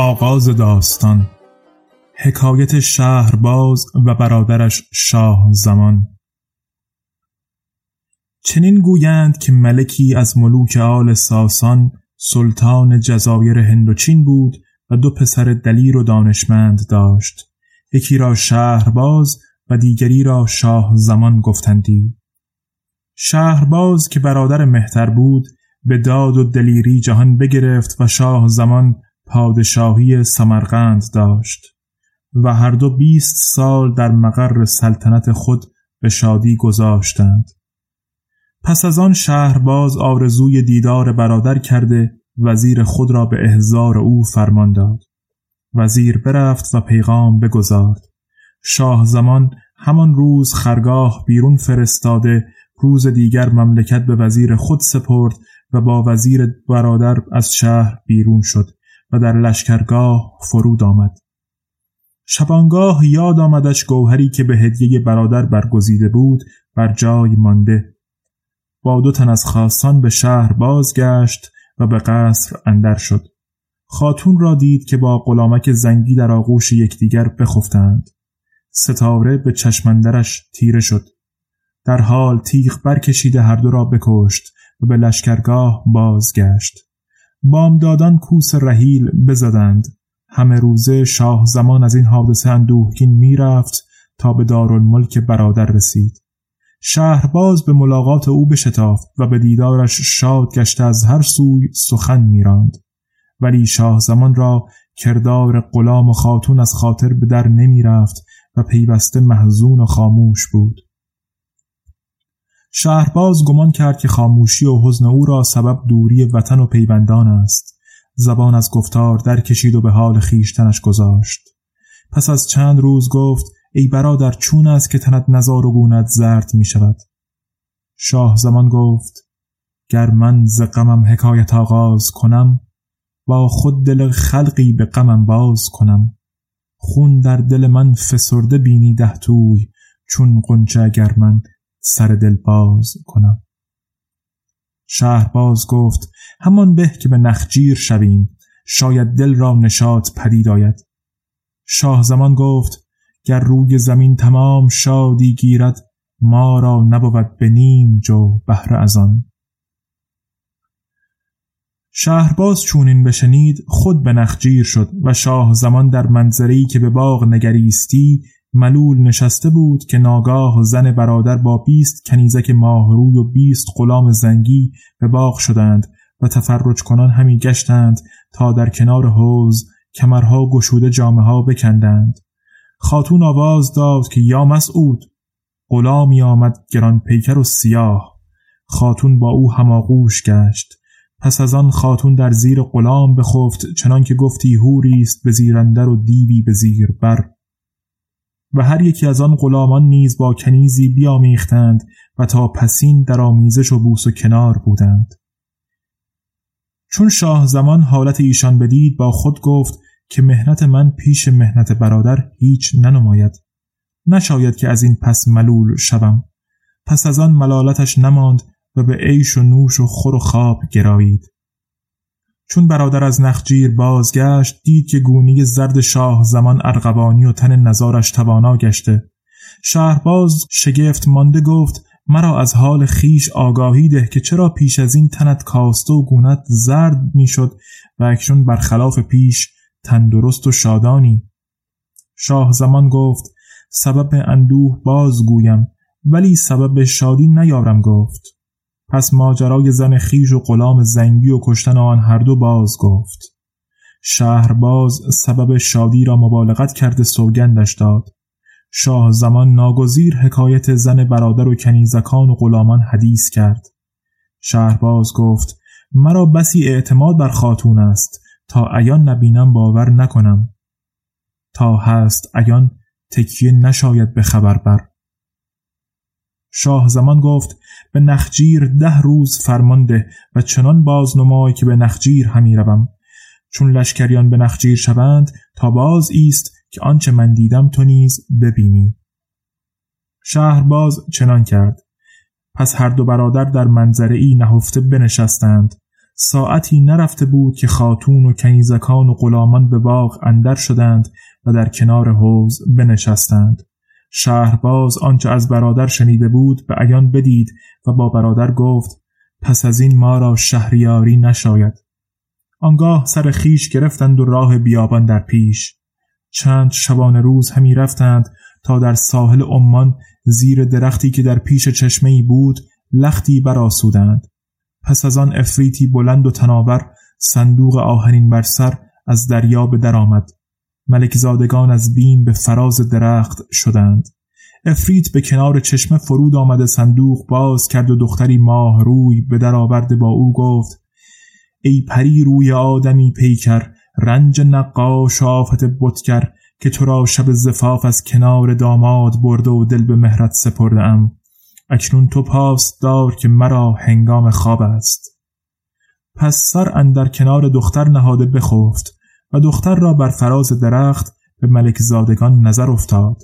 آغاز داستان حکایت شهرباز و برادرش شاه زمان. چنین گویند که ملکی از ملوک آل ساسان سلطان جزایر هندوچین بود و دو پسر دلیر و دانشمند داشت. یکی را شهرباز و دیگری را شاه زمان گفتندی. شهرباز که برادر مهتر بود به داد و دلیری جهان بگرفت و شاه زمان پادشاهی سمرقند داشت و هر دو بیست سال در مقر سلطنت خود به شادی گذاشتند. پس از آن شهرباز آرزوی دیدار برادر کرده وزیر خود را به احزار او فرمان داد. وزیر برفت و پیغام بگذارد شاه زمان همان روز خرگاه بیرون فرستاده روز دیگر مملکت به وزیر خود سپرد و با وزیر برادر از شهر بیرون شد. و در لشکرگاه فرود آمد. شبانگاه یاد آمدش گوهری که به هدیه برادر برگزیده بود بر جای مانده. با دو تن از خواستان به شهر بازگشت و به قصر اندر شد. خاتون را دید که با غلامک زنگی در آغوش یکدیگر بخفتند. ستاره به چشمندرش تیره شد. در حال تیغ برکشیده هر دو را بکشت و به لشکرگاه بازگشت. بامدادان کوس رحیل بزدند. همه روزه شاه زمان از این حادثه اندوهگین می‌رفت تا به دارالملک برادر رسید. شهرباز به ملاقات او بشتافت و به دیدارش شاد گشته از هر سوی سخن میراند. ولی شاه زمان را کردار غلام و خاتون از خاطر به در نمی رفت و پیوسته محزون و خاموش بود. شهرباز گمان کرد که خاموشی و حزن او را سبب دوری وطن و پیوندان است. زبان از گفتار در کشید و به حال خیشتنش گذاشت. پس از چند روز گفت ای برادر چون است که تنت نزار و گونت زرد می شود؟ شاه زمان گفت گر من ز غمم حکایت آغاز کنم با خود دل خلقی به غمم باز کنم. خون در دل من فسرده بینی ده توی چون قنچه اگر من سر دل باز کنم. شهرباز گفت همان به که به نخجیر شویم. شاید دل را نشاط پدید آید. شاه زمان گفت گر روی زمین تمام شادی گیرد ما را نبود به نیم جو بهره از آن. شهرباز چونین بشنید خود به نخجیر شد و شاه زمان در منظری که به باغ نگریستی ملول نشسته بود که ناگاه زن برادر با بیست کنیزک ماهروی و بیست غلام زنگی به باغ شدند و تفرج کنان همی گشتند تا در کنار حوز کمرها گشوده جامعه ها بکندند. خاتون آواز داد که یا مسعود. غلامی آمد گران پیکر و سیاه. خاتون با او هماغوش گشت. پس از آن خاتون در زیر غلام بخفت چنان که گفتی هوری است به زیرندر و دیوی به زیر بر و هر یکی از آن غلامان نیز با کنیزی بیامیختند و تا پسین در آمیزش و بوس و کنار بودند. چون شاه زمان حالت ایشان بدید با خود گفت که مهنت من پیش مهنت برادر هیچ ننماید. نشاید که از این پس ملول شوم. پس از آن ملالتش نماند و به عیش و نوش و خور و خواب گرایید. چون برادر از نخجیر بازگشت دید که گونی زرد شاه زمان ارغوانی و تن نزارش توانا گشته. شهرباز شگفت مانده گفت مرا از حال خیش آگاهی ده که چرا پیش از این تنت کاسته و گونت زرد می‌شد و اکنون برخلاف پیش تندرست و شادانی. شاه زمان گفت سبب اندوه باز گویم ولی سبب شادی نیارم گفت. پس ماجرای زن خیش و غلام زنگی و کشتن آن هر دو باز گفت. شهرباز سبب شادی را مبالغت کرده سوگندش داد. شاه زمان ناگزیر حکایت زن برادر و کنیزکان و غلامان حدیث کرد. شهرباز گفت مرا بسی اعتماد بر خاتون است. تا ایان نبینم باور نکنم. تا هست ایان تکیه نشاید به خبر بر. شاه زمان گفت به نخجیر ده روز فرمانده و چنان باز نمای که به نخجیر همی روم. چون لشکریان به نخجیر شوند تا باز ایست که آنچه من دیدم تو نیز ببینی. باز چنان کرد. پس هر دو برادر در منظره ای نهفته بنشستند. ساعتی نرفته بود که خاتون و کنیزکان و غلامان به باغ اندر شدند و در کنار حوز بنشستند. شهرباز آنچه از برادر شنیده بود به عیان بدید و با برادر گفت پس از این ما را شهریاری نشاید. آنگاه سر خیش گرفتند و راه بیابان در پیش. چند شبان روز همی رفتند تا در ساحل عمان زیر درختی که در پیش چشمه بود لختی براسودند پس از آن افریتی بلند و تناور صندوق آهنین بر سر از دریا به در آمد. ملکزادگان از بیم به فراز درخت شدند. افریت به کنار چشمه فرود آمده صندوق باز کرد و دختری ماه روی به در آورده با او گفت ای پری روی آدمی پیکر رنج نقاش آفت بتگر که تو را شب زفاف از کنار داماد برده و دل به مهرت سپرده ام اکنون تو پاس دار که مرا هنگام خواب است. پس سر اندر کنار دختر نهاده بخفت. و دختر را بر فراز درخت به ملک زادگان نظر افتاد.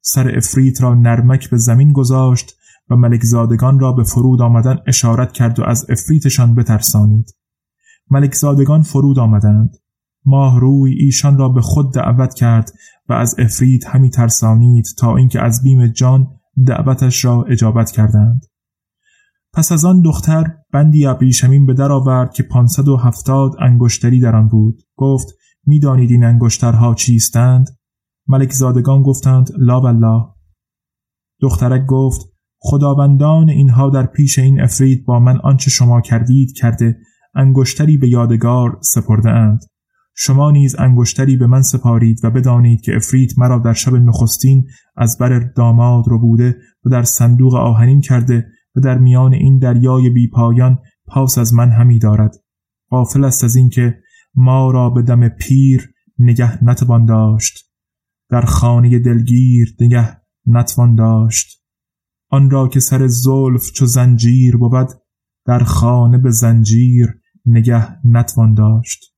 سر افریت را نرمک به زمین گذاشت و ملک زادگان را به فرود آمدن اشارت کرد و از افریتشان بترسانید. ملک زادگان فرود آمدند. ماه روی ایشان را به خود دعوت کرد و از افریت همی ترسانید تا اینکه از بیم جان دعوتش را اجابت کردند. پس از آن دختر بندی ابریشمین به در آورد که پانصد و هفتاد انگشتری در آن بود. گفت می‌دانید این انگشترها چیستند؟ ملک زادگان گفتند لا والله. دخترک گفت خداوندان اینها در پیش این افرید با من آنچه شما کردید کرده انگشتری به یادگار سپرده اند شما نیز انگشتری به من سپارید و بدانید که افرید مرا در شب نخستین از بر داماد رو بوده و در صندوق آهنین کرده و در میان این دریای بیپایان پاس از من همی دارد. غافل است از اینکه ما را به دم پیر نگه نتوان داشت. در خانه دلگیر نگه نتوان داشت. آن را که سر زلف چو زنجیر بود در خانه به زنجیر نگه نتوان داشت.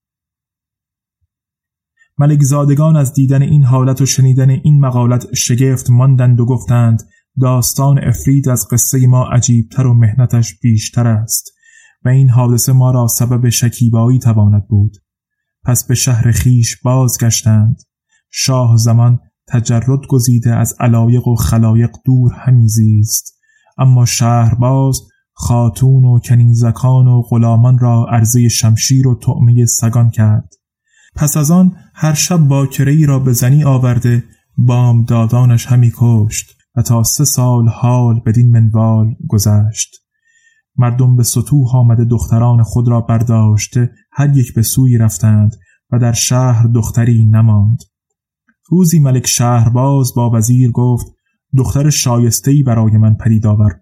ملک زادگان از دیدن این حالت و شنیدن این مقالت شگفت ماندند و گفتند داستان افرید از قصه ما عجیبتر و مهنتش بیشتر است و این حادثه ما را سبب شکیبایی تواند بود. پس به شهر خیش بازگشتند. شاه زمان تجرد گزیده از علایق و خلایق دور همی زیست. اما شهر باز خاتون و کنیزکان و غلامان را عرضه شمشیر و طعمه سگان کرد. پس از آن هر شب باکره را به زنی آورده بام دادانش همی کشت. و تا سه سال حال بدین منوال گذشت. مردم به سطوح آمده دختران خود را برداشته هر یک به سوی رفتند و در شهر دختری نماند. روزی ملک شهرباز با وزیر گفت دختر شایستهی برای من پدید آور.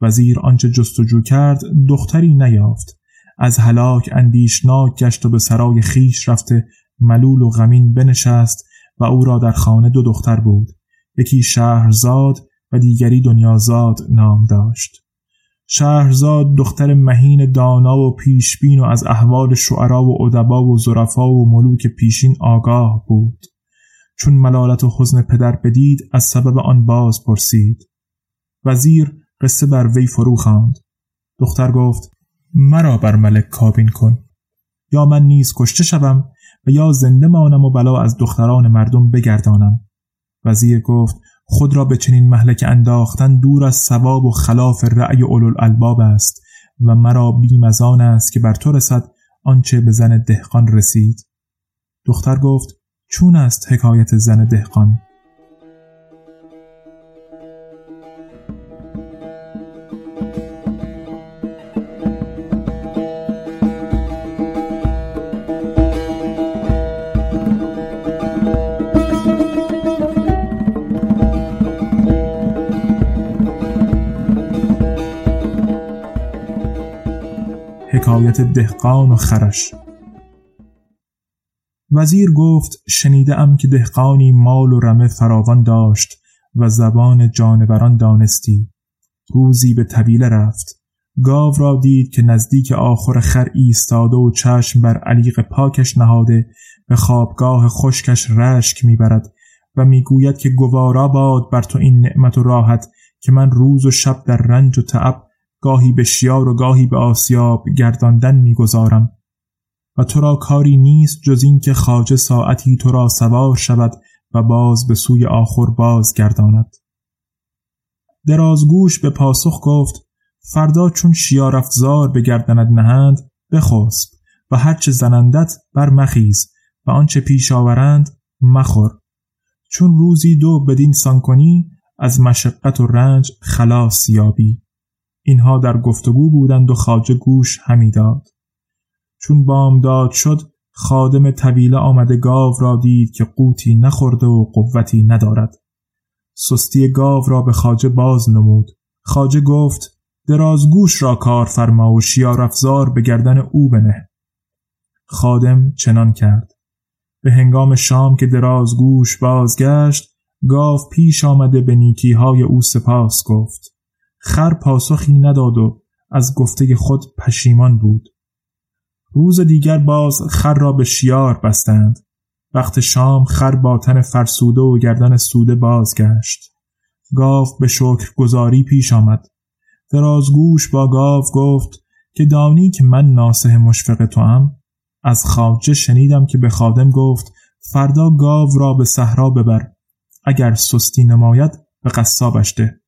وزیر آنچه جستجو کرد دختری نیافت. از هلاک اندیشناک گشت و به سرای خیش رفته ملول و غمین بنشست و او را در خانه دو دختر بود. یکی شهرزاد و دیگری دنیازاد نام داشت. شهرزاد دختر مهین دانا و پیشبین و از احوال شعرا و ادبا و زرفا و ملوک پیشین آگاه بود. چون ملالت و حزن پدر بدید از سبب آن باز پرسید. وزیر قصه بر وی فرو خواند. دختر گفت مرا بر ملک کابین کن. یا من نیز کشته شوم و یا زنده مانم و بلا از دختران مردم بگردانم. وزیر گفت خود را به چنین محلک انداختن دور از ثواب و خلاف رأی الباب است و مرا بیم است که بر تو رسد آنچه به زن دهقان رسید. دختر گفت چون است حکایت زن دهقان؟ حکایت دهقان و خرش. وزیر گفت شنیده ام که دهقانی مال و رمه فراوان داشت و زبان جانوران دانستی. روزی به طویله رفت. گاو را دید که نزدیک آخر خر ایستاده و چشم بر علیق پاکش نهاده به خوابگاه خشکش رشک می‌برد و می‌گوید که گوارا باد بر تو این نعمت و راحت که من روز و شب در رنج و تعب گاهی به شیار و گاهی به آسیاب گرداندن می‌گذارم. و تو را کاری نیست جز اینکه خواجه ساعتی تو را سوار شود و باز به سوی آخر باز گرداند درازگوش به پاسخ گفت فردا چون شیار افزار به گردنت نهند بخسب و هرچه زنندت بر مخیز و آنچه پیش آورند مخور. چون روزی دو بدین سان کنی از مشقت و رنج خلاص یابی. اینها در گفتگو بودند و خاجه گوش همی داد. چون بامداد شد خادم طویله آمده گاو را دید که قوتی نخورده و قوتی ندارد. سستی گاو را به خاجه باز نمود. خاجه گفت درازگوش را کار فرما و شیار افزار به گردن او بنه. خادم چنان کرد. به هنگام شام که درازگوش بازگشت گاو پیش آمده به نیکی های او سپاس گفت. خر پاسخی نداد و از گفته خود پشیمان بود. روز دیگر باز خر را به شیار بستند. وقت شام خر با تن فرسوده و گردن سوده بازگشت. گاو به شکر گذاری پیش آمد. درازگوش با گاو گفت که دانی که من ناسه مشفق تو هم از خواجه شنیدم که به خادم گفت فردا گاو را به صحرا ببر. اگر سستی نماید به قصابش ده.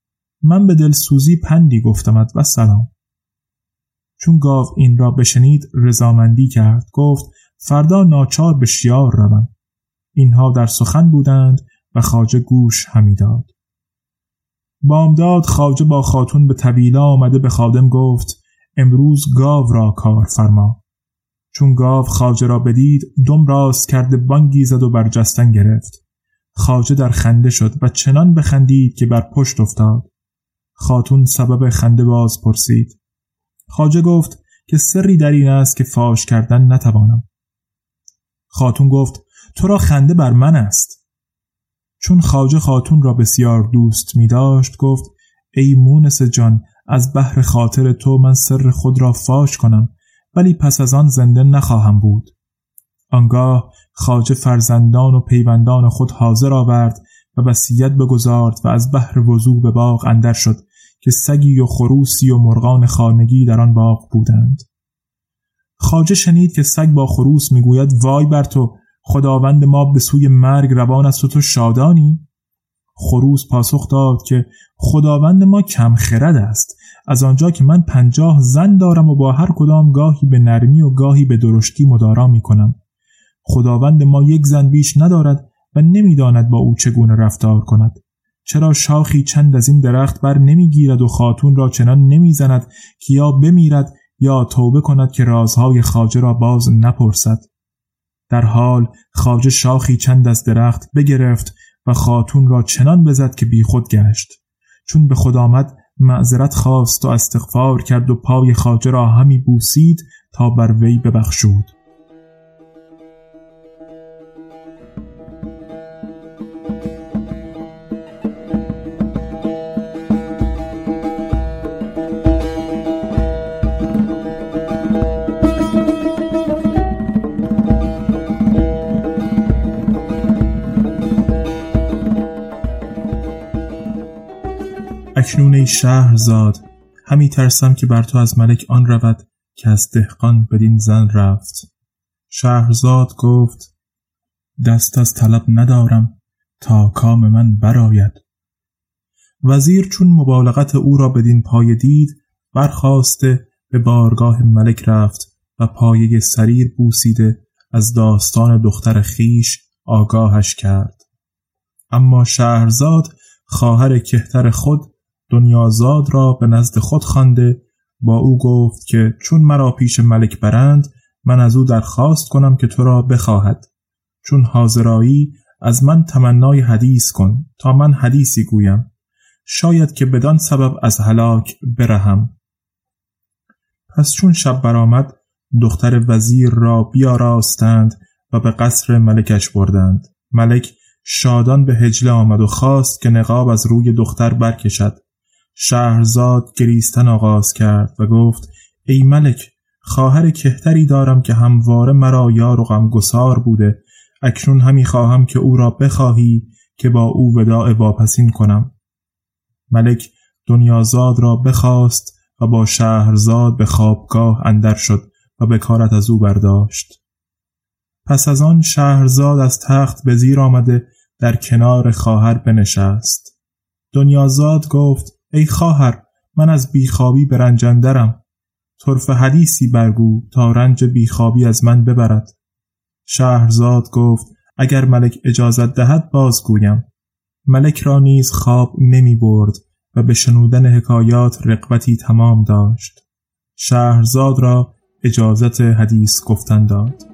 من به دلسوزی پندی گفتمد و سلام. چون گاو این را بشنید رضامندی کرد. گفت فردا ناچار به شیار روم. اینها در سخن بودند و خاجه گوش همی داد. بامداد خاجه با خاتون به طویله آمده به خادم گفت امروز گاو را کار فرما. چون گاو خاجه را بدید دم راست کرده بانگی زد و برجستن گرفت. خاجه در خنده شد و چنان بخندید که بر پشت افتاد. خاتون سبب خنده باز پرسید. خاجه گفت که سری در این است که فاش کردن نتوانم. خاتون گفت تو را خنده بر من است. چون خاجه خاتون را بسیار دوست می داشت گفت ای مونس جان از بحر خاطر تو من سر خود را فاش کنم ولی پس از آن زنده نخواهم بود. آنگاه خاجه فرزندان و پیوندان خود حاضر آورد و وصیت بگذارد و از بحر وضوع به باغ اندر شد. که سگی و خروسی و مرغان خانگی در آن باغ بودند. خاجه شنید که سگ با خروس می‌گوید وای بر تو خداوند ما به سوی مرگ روان است و تو شادانی. خروس پاسخ داد که خداوند ما کم خرد است. از آنجا که من پنجاه زن دارم و با هر کدام گاهی به نرمی و گاهی به درشتی مدارا می کنم خداوند ما یک زن بیش ندارد و نمی‌داند با او چگونه رفتار کند. چرا شاخی چند از این درخت بر نمی‌گیرد و خاتون را چنان نمی‌زند که یا بمیرد یا توبه کند که رازهای خاجه را باز نپرسد. در حال خاجه شاخی چند از درخت بگرفت و خاتون را چنان بزد که بیخود گشت. چون به خود آمد معذرت خواست و استغفار کرد و پای خاجه را همی بوسید تا بر وی ببخشود. ای شهرزاد. همی ترسم که بر تو از ملک آن رود که از دهقان بدین زن رفت. شهرزاد گفت دست از طلب ندارم تا کام من براید وزیر چون مبالغت او را بدین پای دید برخواسته به بارگاه ملک رفت و پایه سریر بوسیده از داستان دختر خیش آگاهش کرد. اما شهرزاد خواهر کهتر خود دنیازاد را به نزد خود خوانده با او گفت که چون مرا پیش ملک برند من از او درخواست کنم که تو را بخواهد. چون حاضرایی از من تمنای حدیث کن تا من حدیثی گویم. شاید که بدان سبب از هلاک برهم. پس چون شب برآمد دختر وزیر را بیاراستند و به قصر ملکش بردند. ملک شادان به هجله آمد و خواست که نقاب از روی دختر برکشد. شهرزاد گریستن آغاز کرد و گفت ای ملک خواهر کهتری دارم که همواره مرا یار و غمگسار بوده. اکنون همی خواهم که او را بخواهی که با او وداع واپسین کنم. ملک دنیازاد را بخواست و با شهرزاد به خوابگاه اندر شد و به کارت از او برداشت. پس از آن شهرزاد از تخت به زیر آمده در کنار خواهر بنشست. دنیازاد گفت ای خواهر من از بیخوابی به رنجندرم طرف حدیثی برگو تا رنج بیخوابی از من ببرد. شهرزاد گفت اگر ملک اجازت دهد بازگویم. ملک را نیز خواب نمی برد و به شنودن حکایات رقبتی تمام داشت. شهرزاد را اجازت حدیث گفتن داد.